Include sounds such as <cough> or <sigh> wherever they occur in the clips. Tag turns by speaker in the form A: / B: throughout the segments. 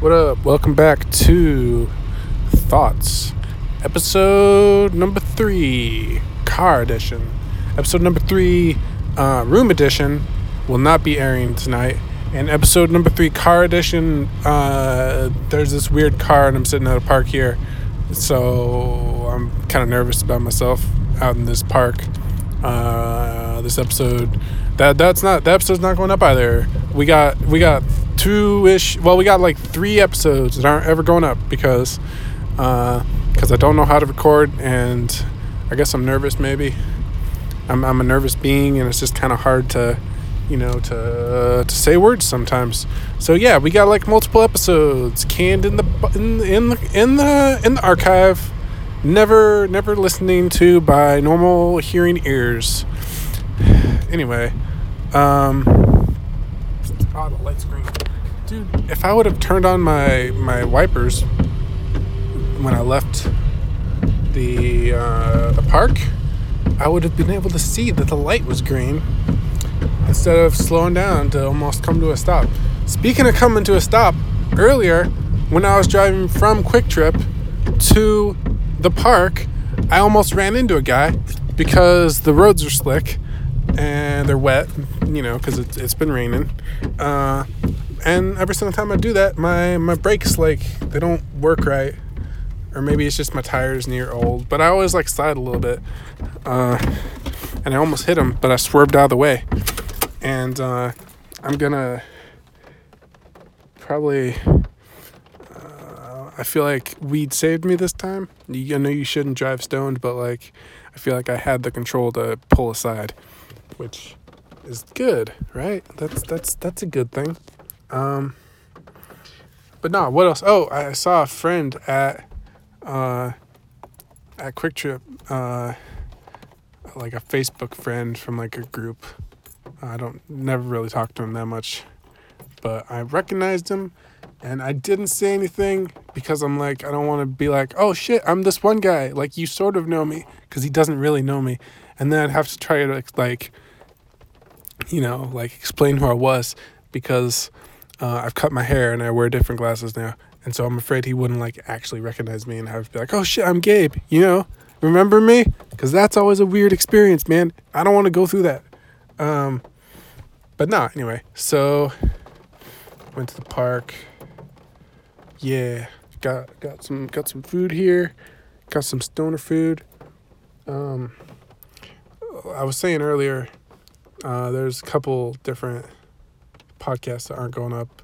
A: What up? Welcome back to Thoughts, episode number three, car edition. Episode number three, uh, room edition, will not be airing tonight. And episode number three, car edition, uh, there's this weird car, and I'm sitting at a park here, so I'm kind of nervous about myself out in this park. Uh, this episode, that that's not that episode's not going up either. We got we got two ish. Well, we got like three episodes that aren't ever going up because because I don't know how to record, and I guess I'm nervous. Maybe I'm I'm a nervous being, and it's just kind of hard to you know to uh, to say words sometimes. So yeah, we got like multiple episodes canned in the in in the in the in the archive. Never never listening to by normal hearing ears. <sighs> Anyway, um, oh the dude. If I would have turned on my my wipers when I left the uh, the park, I would have been able to see that the light was green instead of slowing down to almost come to a stop. Speaking of coming to a stop, earlier when I was driving from QuikTrip to the park, I almost ran into a guy because the roads are slick and they're wet, you know, because it's, it's been raining. Uh, and every single time I do that, my, my brakes, like, they don't work right. Or maybe it's just my tires near old, but I always like slide a little bit. Uh, and I almost hit him, but I swerved out of the way. And uh, I'm gonna probably. Uh, I feel like weed saved me this time. You, I know you shouldn't drive stoned, but like, I feel like I had the control to pull aside, which is good, right? That's that's that's a good thing. Um, but no, what else? Oh, I saw a friend at uh, at QuikTrip, uh, like a Facebook friend from like a group. I don't never really talk to him that much, but I recognized him, and I didn't say anything because I'm like I don't want to be like oh shit I'm this one guy like you sort of know me because he doesn't really know me, and then I'd have to try to like you know like explain who I was because uh, I've cut my hair and I wear different glasses now. And so I'm afraid he wouldn't like actually recognize me and have be like, oh shit, I'm Gabe, you know? Remember me? Because that's always a weird experience, man. I don't want to go through that. Um, but nah, anyway. So went to the park. Yeah, got got some got some food here. Got some stoner food. Um, I was saying earlier, uh, there's a couple different podcasts that aren't going up.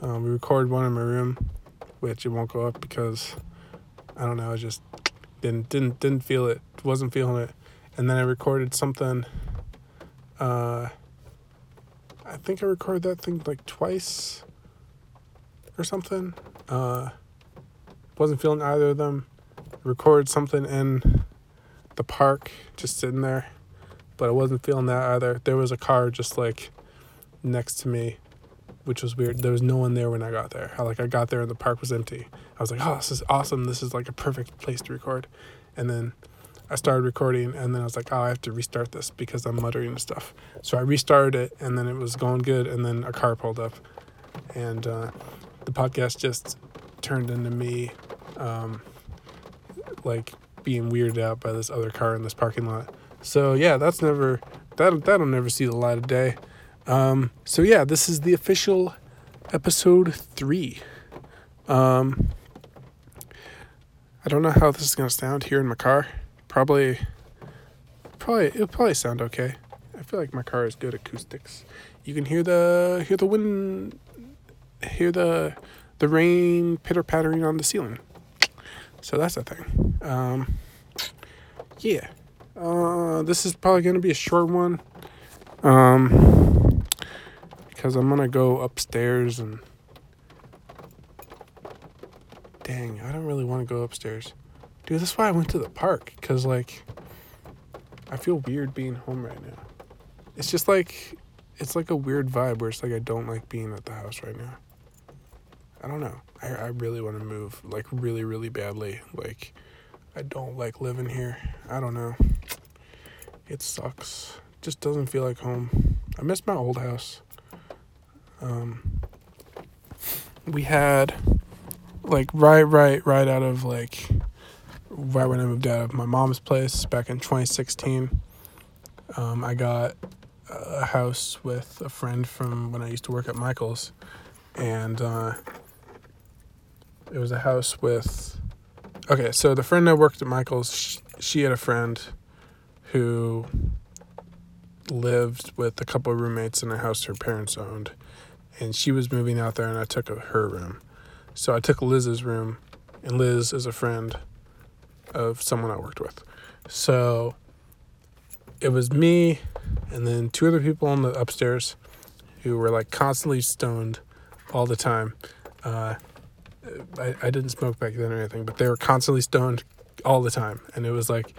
A: Um, we recorded one in my room, which it won't go up because I don't know. I just didn't didn't didn't feel it. Wasn't feeling it. And then I recorded something. Uh, I think I recorded that thing like twice or something. Uh, wasn't feeling either of them. Recorded something in the park, just sitting there, but I wasn't feeling that either. There was a car just like next to me, which was weird. There was no one there when I got there. I, like I got there and the park was empty. I was like, "Oh, this is awesome. This is like a perfect place to record." And then I started recording and then I was like, "Oh, I have to restart this because I'm muttering and stuff." So I restarted it and then it was going good and then a car pulled up and uh, the podcast just turned into me um, like being weirded out by this other car in this parking lot. So yeah, that's never that that'll never see the light of day. Um, so yeah, this is the official episode three. Um, I don't know how this is gonna sound here in my car. Probably, probably it'll probably sound okay. I feel like my car is good acoustics. You can hear the hear the wind, hear the the rain pitter pattering on the ceiling. So that's a thing. Um, yeah. Uh, this is probably gonna be a short one. Um, because I'm gonna go upstairs and. Dang, I don't really want to go upstairs. Dude, that's why I went to the park. Because, like, I feel weird being home right now. It's just like, it's like a weird vibe where it's like I don't like being at the house right now. I don't know. I, I really want to move, like, really, really badly. Like, I don't like living here. I don't know. It sucks. Just doesn't feel like home. I miss my old house. Um, we had like right, right, right out of like right when I moved out of my mom's place back in 2016. Um, I got a house with a friend from when I used to work at Michael's, and uh, it was a house with. Okay, so the friend that worked at Michael's, she, she had a friend who lived with a couple of roommates in a house her parents owned, and she was moving out there, and I took her room. So I took Liz's room, and Liz is a friend of someone I worked with. So it was me and then two other people on the upstairs who were like constantly stoned all the time. Uh, I, I didn't smoke back then or anything, but they were constantly stoned all the time. And it was like,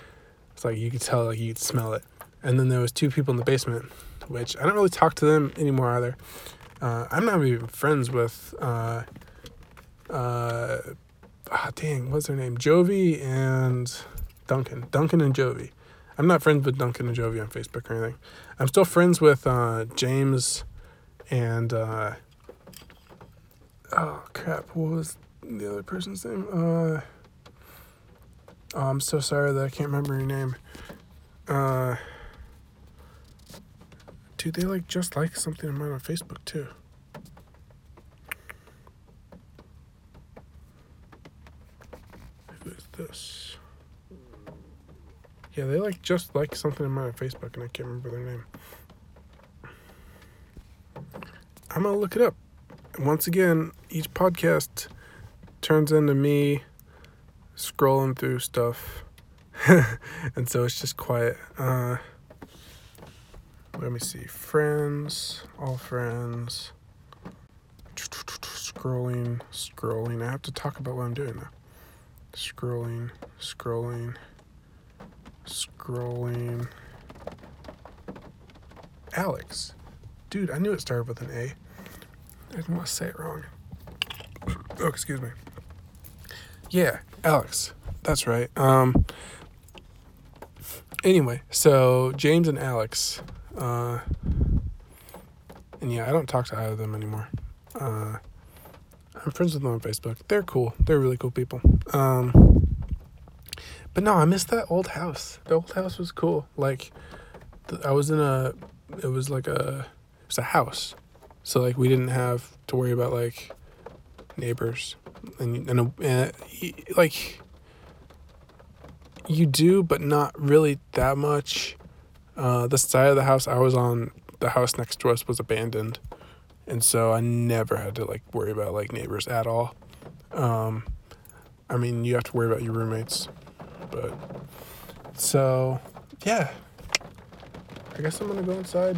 A: it's like you could tell, like you could smell it. And then there was two people in the basement, which I don't really talk to them anymore either. Uh, I'm not even friends with, uh, uh, ah, dang, what's their name? Jovi and Duncan. Duncan and Jovi. I'm not friends with Duncan and Jovi on Facebook or anything. I'm still friends with uh, James and uh, oh crap, what was the other person's name? Uh, oh, I'm so sorry that I can't remember your name. Uh, dude, they like just like something of mine on Facebook too. Who is this? Yeah, they like just like something of mine on Facebook, and I can't remember their name. I'm gonna look it up. Once again, each podcast turns into me scrolling through stuff, <laughs> and so it's just quiet. Uh, let me see. Friends, all friends. Scrolling, scrolling. I have to talk about what I'm doing now. Scrolling, scrolling, scrolling. Alex. Dude, I knew it started with an A. I didn't want to say it wrong. Oh, excuse me. Yeah, Alex. That's right. Um anyway, so James and Alex uh and yeah, I don't talk to either of them anymore. Uh I'm friends with them on Facebook. They're cool. They're really cool people. Um but no, I miss that old house. The old house was cool. Like th- I was in a it was like a it was a house. So like we didn't have to worry about like neighbors and and, and like you do but not really that much. Uh the side of the house I was on, the house next to us was abandoned. And so I never had to like worry about like neighbors at all. Um I mean, you have to worry about your roommates, but so yeah. I guess I'm gonna go inside.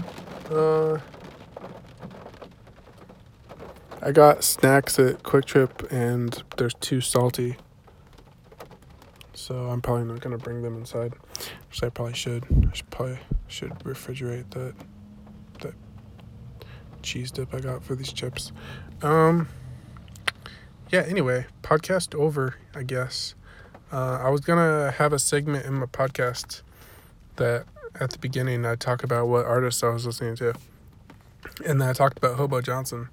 A: Uh, I got snacks at QuikTrip, and there's too salty, so I'm probably not gonna bring them inside. Which I probably should. I should probably should refrigerate that that cheese dip I got for these chips. Um. Yeah. Anyway, podcast over. I guess. Uh, I was gonna have a segment in my podcast that at the beginning I talk about what artists I was listening to, and then I talked about Hobo Johnson,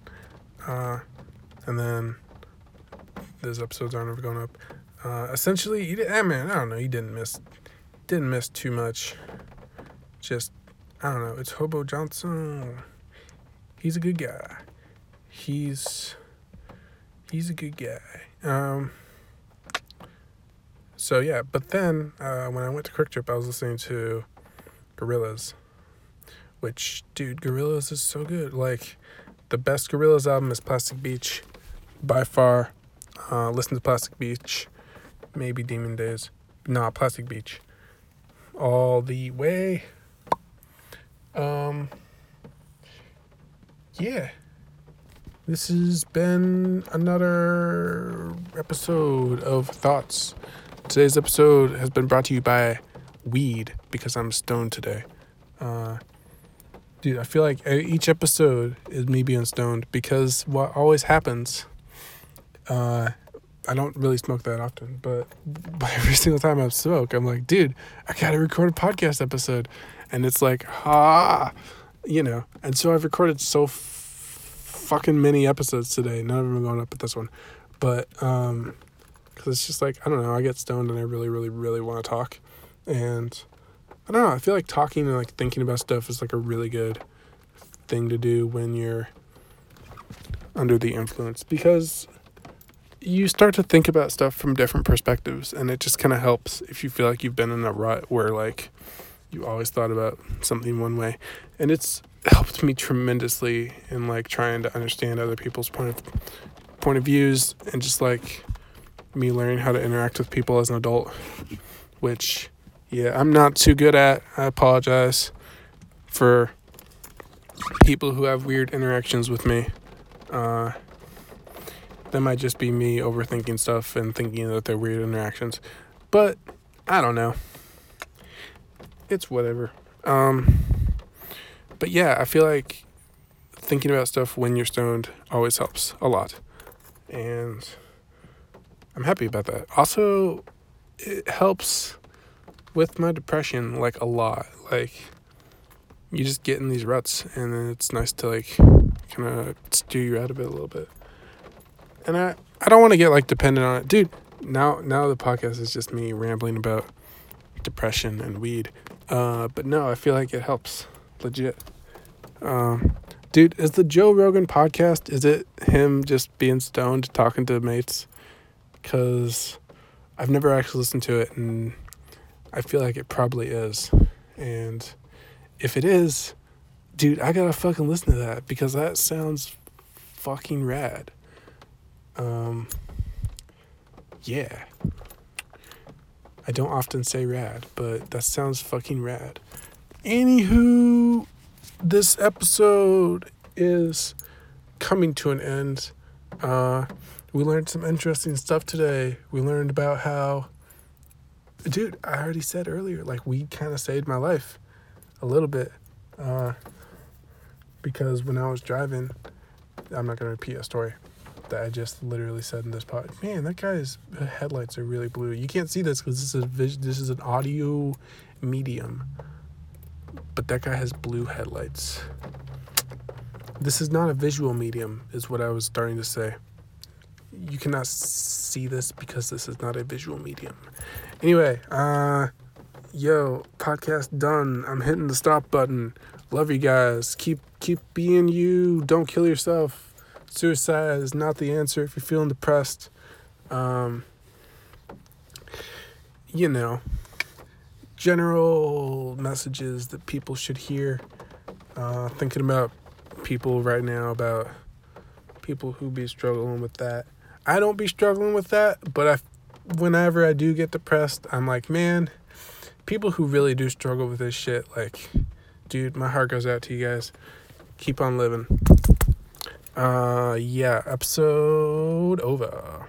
A: uh, and then those episodes aren't ever going up. Uh, essentially, he did, I mean, I don't know, he didn't miss, didn't miss too much. Just, I don't know, it's Hobo Johnson. He's a good guy. He's, he's a good guy. Um. So yeah, but then uh, when I went to QuikTrip, I was listening to Gorillaz, which dude, Gorillaz is so good. Like the best Gorillaz album is Plastic Beach, by far. Uh, listen to Plastic Beach, maybe Demon Days, nah, Plastic Beach, all the way. Um, yeah. This has been another episode of Thoughts. Today's episode has been brought to you by weed because I'm stoned today. Uh, dude, I feel like each episode is me being stoned because what always happens, uh, I don't really smoke that often, but <laughs> every single time I smoke, I'm like, dude, I gotta record a podcast episode. And it's like, ah, you know. And so I've recorded so f- fucking many episodes today. None of them are going up at this one, but um, because it's just like I don't know. I get stoned and I really, really, really want to talk, and I don't know. I feel like talking and like thinking about stuff is like a really good thing to do when you're under the influence because you start to think about stuff from different perspectives and it just kind of helps if you feel like you've been in a rut where like you always thought about something one way. And it's helped me tremendously in like trying to understand other people's point of point of views and just like me learning how to interact with people as an adult which yeah i'm not too good at. I apologize for people who have weird interactions with me. Uh, that might just be me overthinking stuff and thinking that they're weird interactions. But I don't know. It's whatever. Um, but yeah, I feel like thinking about stuff when you're stoned always helps a lot. And I'm happy about that. Also, it helps with my depression like a lot. Like you just get in these ruts and then it's nice to like kind of steer you out of it a little bit. And I I don't want to get like dependent on it, dude. Now now the podcast is just me rambling about depression and weed. Uh, but no, I feel like it helps legit. Um, dude, is the Joe Rogan podcast? Is it him just being stoned talking to mates? Cause I've never actually listened to it, and I feel like it probably is. And if it is, dude, I gotta fucking listen to that because that sounds fucking rad. Um, yeah. I don't often say rad, but that sounds fucking rad. Anywho, this episode is coming to an end. Uh, we learned some interesting stuff today. We learned about how, dude, I already said earlier, like weed kind of saved my life a little bit. Uh, because when I was driving, I'm not gonna repeat a story that I just literally said in this pod. Man, that guy's headlights are really blue. You can't see this because this is a this is an audio medium, but that guy has blue headlights. This is not a visual medium, is what I was starting to say. You cannot see this because this is not a visual medium. Anyway, uh, yo, podcast done. I'm hitting the stop button. Love you guys. Keep keep being you. Don't kill yourself. Suicide is not the answer if you're feeling depressed. Um, you know, general messages that people should hear. Uh, thinking about people right now about people who be struggling with that. I don't be struggling with that, but I, whenever I do get depressed, I'm like, man, people who really do struggle with this shit, like, dude, my heart goes out to you guys. Keep on living. Uh, yeah, episode over.